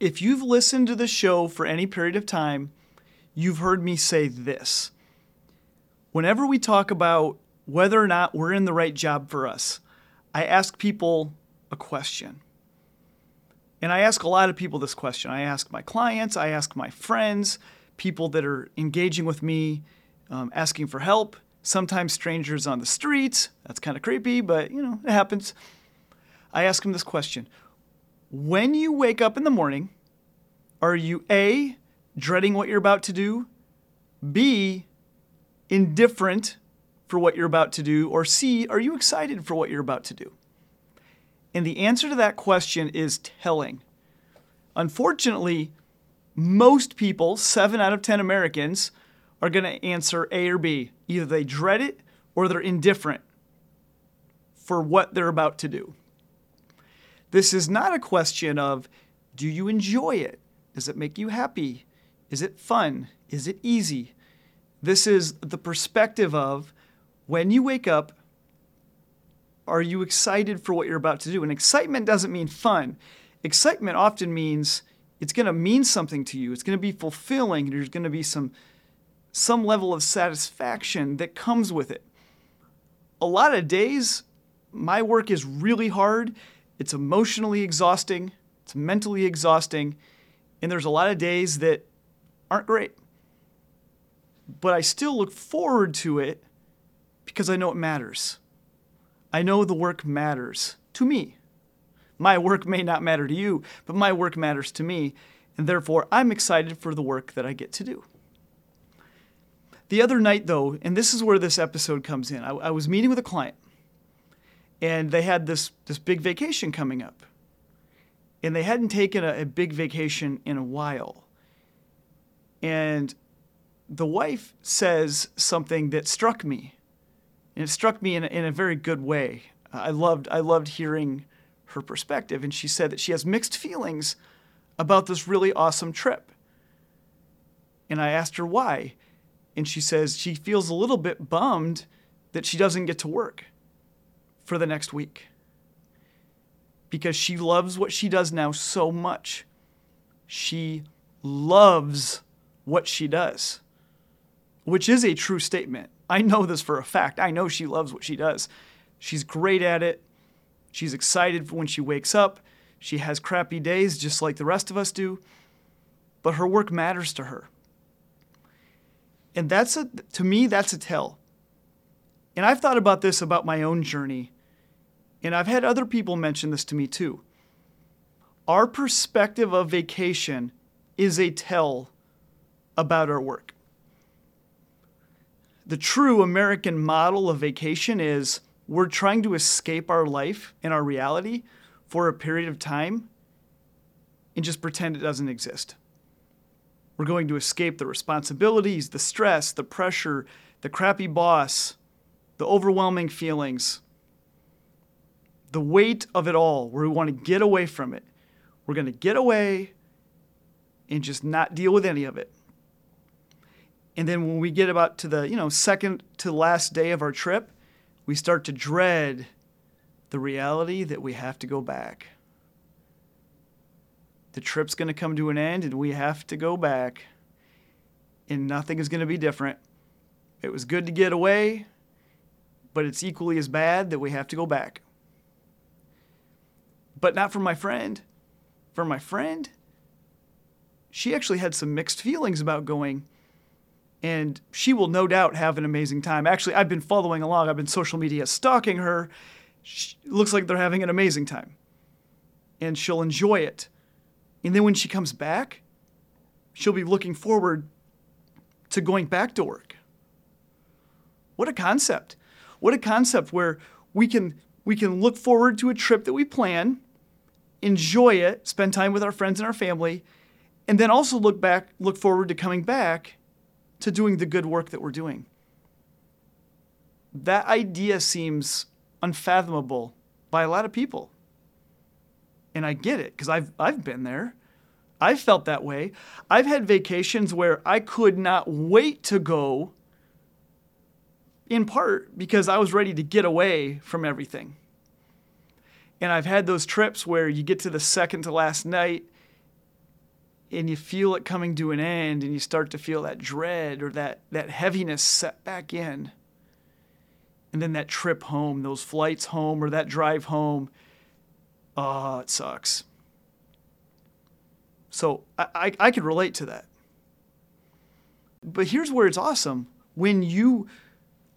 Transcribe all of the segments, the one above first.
If you've listened to the show for any period of time, you've heard me say this. Whenever we talk about whether or not we're in the right job for us, I ask people a question. And I ask a lot of people this question. I ask my clients, I ask my friends, people that are engaging with me, um, asking for help, sometimes strangers on the streets. That's kind of creepy, but you know, it happens. I ask them this question When you wake up in the morning, are you A, dreading what you're about to do, B, indifferent for what you're about to do, or C, are you excited for what you're about to do? And the answer to that question is telling. Unfortunately, most people, seven out of 10 Americans, are going to answer A or B. Either they dread it or they're indifferent for what they're about to do. This is not a question of do you enjoy it? Does it make you happy? Is it fun? Is it easy? This is the perspective of when you wake up, are you excited for what you're about to do? And excitement doesn't mean fun. Excitement often means it's going to mean something to you. It's going to be fulfilling. There's going to be some some level of satisfaction that comes with it. A lot of days, my work is really hard. It's emotionally exhausting. It's mentally exhausting. And there's a lot of days that aren't great. But I still look forward to it because I know it matters. I know the work matters to me. My work may not matter to you, but my work matters to me. And therefore, I'm excited for the work that I get to do. The other night, though, and this is where this episode comes in, I, I was meeting with a client, and they had this, this big vacation coming up. And they hadn't taken a, a big vacation in a while. And the wife says something that struck me. And it struck me in a, in a very good way. I loved, I loved hearing her perspective. And she said that she has mixed feelings about this really awesome trip. And I asked her why and she says she feels a little bit bummed that she doesn't get to work for the next week because she loves what she does now so much. She loves what she does, which is a true statement. I know this for a fact. I know she loves what she does. She's great at it. She's excited when she wakes up. She has crappy days just like the rest of us do, but her work matters to her. And that's a, to me, that's a tell. And I've thought about this about my own journey, and I've had other people mention this to me too. Our perspective of vacation is a tell about our work. The true American model of vacation is we're trying to escape our life and our reality for a period of time and just pretend it doesn't exist. We're going to escape the responsibilities, the stress, the pressure, the crappy boss, the overwhelming feelings, the weight of it all, where we want to get away from it. We're going to get away and just not deal with any of it. And then when we get about to the, you know, second to last day of our trip, we start to dread the reality that we have to go back the trip's going to come to an end and we have to go back and nothing is going to be different. It was good to get away, but it's equally as bad that we have to go back. But not for my friend. For my friend, she actually had some mixed feelings about going, and she will no doubt have an amazing time. Actually, I've been following along, I've been social media stalking her. She, looks like they're having an amazing time, and she'll enjoy it. And then when she comes back, she'll be looking forward to going back to work. What a concept. What a concept where we can we can look forward to a trip that we plan, enjoy it, spend time with our friends and our family, and then also look back, look forward to coming back to doing the good work that we're doing. That idea seems unfathomable by a lot of people. And I get it because I've, I've been there. I've felt that way. I've had vacations where I could not wait to go, in part because I was ready to get away from everything. And I've had those trips where you get to the second to last night and you feel it coming to an end and you start to feel that dread or that, that heaviness set back in. And then that trip home, those flights home or that drive home, oh, it sucks. So I, I, I could relate to that. But here's where it's awesome when you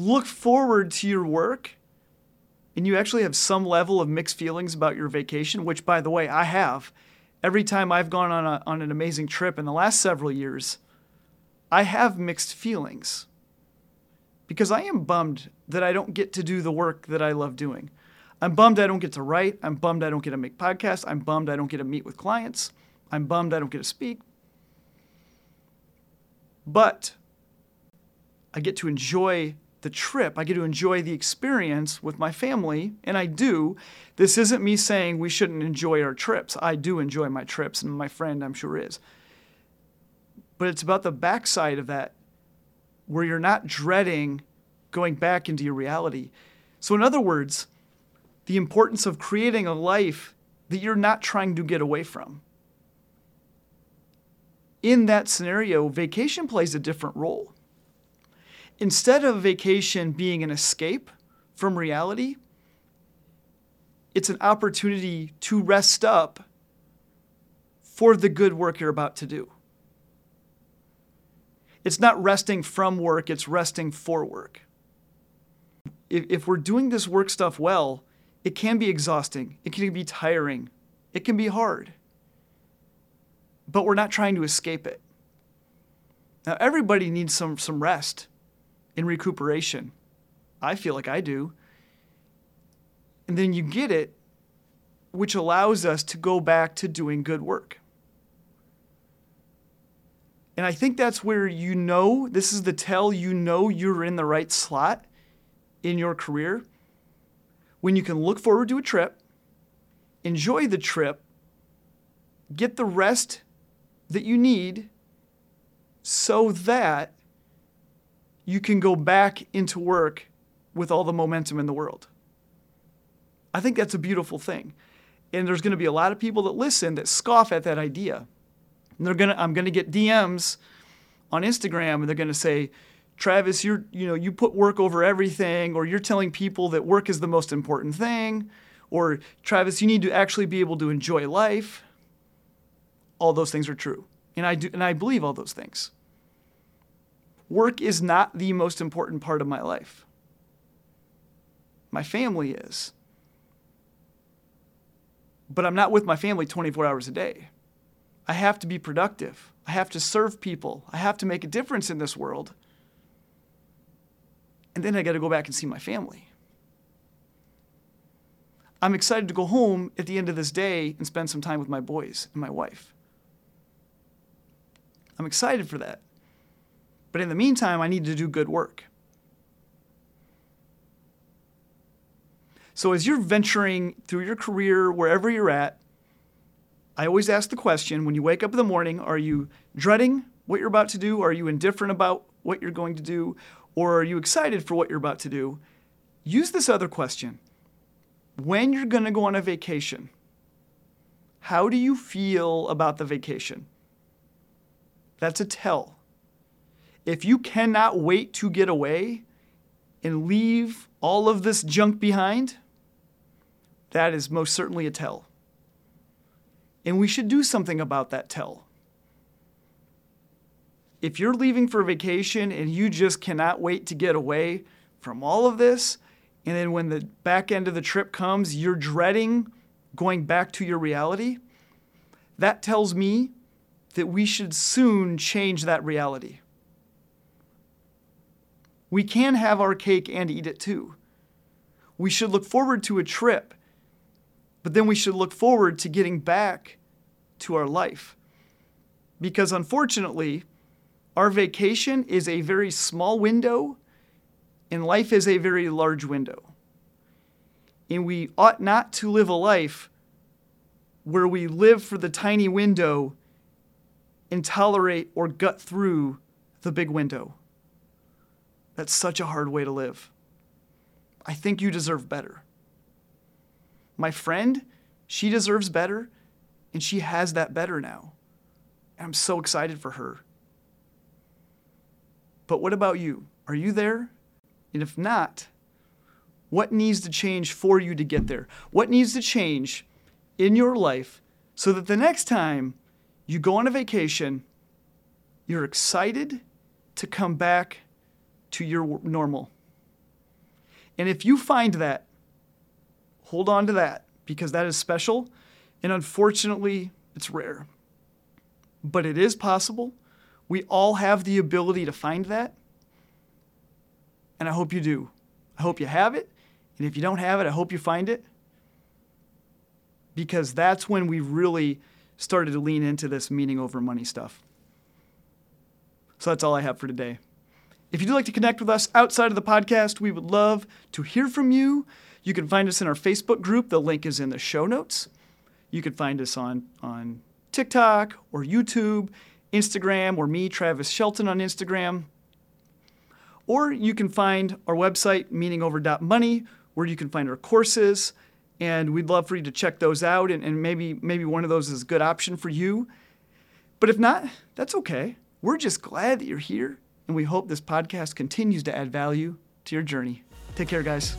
look forward to your work and you actually have some level of mixed feelings about your vacation, which, by the way, I have. Every time I've gone on, a, on an amazing trip in the last several years, I have mixed feelings because I am bummed that I don't get to do the work that I love doing. I'm bummed I don't get to write. I'm bummed I don't get to make podcasts. I'm bummed I don't get to meet with clients. I'm bummed I don't get to speak. But I get to enjoy the trip. I get to enjoy the experience with my family, and I do. This isn't me saying we shouldn't enjoy our trips. I do enjoy my trips, and my friend, I'm sure, is. But it's about the backside of that where you're not dreading going back into your reality. So, in other words, the importance of creating a life that you're not trying to get away from. In that scenario, vacation plays a different role instead of vacation being an escape from reality, it's an opportunity to rest up for the good work you're about to do. It's not resting from work, it's resting for work. If, if we're doing this work stuff well, it can be exhausting, it can be tiring, it can be hard. But we're not trying to escape it. Now, everybody needs some, some rest in recuperation. I feel like I do. And then you get it, which allows us to go back to doing good work. And I think that's where you know this is the tell you know you're in the right slot in your career. When you can look forward to a trip, enjoy the trip, get the rest that you need so that you can go back into work with all the momentum in the world. I think that's a beautiful thing. And there's going to be a lot of people that listen that scoff at that idea. And they're going to I'm going to get DMs on Instagram and they're going to say, "Travis, you're you know, you put work over everything or you're telling people that work is the most important thing." Or Travis, you need to actually be able to enjoy life. All those things are true. And I do and I believe all those things work is not the most important part of my life. My family is. But I'm not with my family 24 hours a day. I have to be productive. I have to serve people. I have to make a difference in this world. And then I got to go back and see my family. I'm excited to go home at the end of this day and spend some time with my boys and my wife. I'm excited for that. But in the meantime, I need to do good work. So as you're venturing through your career, wherever you're at, I always ask the question when you wake up in the morning, are you dreading what you're about to do? Are you indifferent about what you're going to do? Or are you excited for what you're about to do? Use this other question. When you're going to go on a vacation, how do you feel about the vacation? That's a tell if you cannot wait to get away and leave all of this junk behind, that is most certainly a tell. And we should do something about that tell. If you're leaving for vacation and you just cannot wait to get away from all of this, and then when the back end of the trip comes, you're dreading going back to your reality, that tells me that we should soon change that reality we can have our cake and eat it too. We should look forward to a trip, but then we should look forward to getting back to our life. Because unfortunately, our vacation is a very small window and life is a very large window. And we ought not to live a life where we live for the tiny window and tolerate or gut through the big window. That's such a hard way to live. I think you deserve better. My friend, she deserves better, and she has that better now. And I'm so excited for her. But what about you? Are you there? And if not, what needs to change for you to get there? What needs to change in your life so that the next time you go on a vacation, you're excited to come back to your normal? And if you find that, hold on to that because that is special. And unfortunately, it's rare. But it is possible. We all have the ability to find that. And I hope you do. I hope you have it. And if you don't have it, I hope you find it. Because that's when we really started to lean into this meaning over money stuff. So that's all I have for today. If you'd like to connect with us outside of the podcast, we would love to hear from you. You can find us in our Facebook group. The link is in the show notes. You can find us on, on TikTok or YouTube, Instagram, or me, Travis Shelton, on Instagram. Or you can find our website, meaningover.money, where you can find our courses. And we'd love for you to check those out. And, and maybe, maybe one of those is a good option for you. But if not, that's okay. We're just glad that you're here. And we hope this podcast continues to add value to your journey. Take care, guys.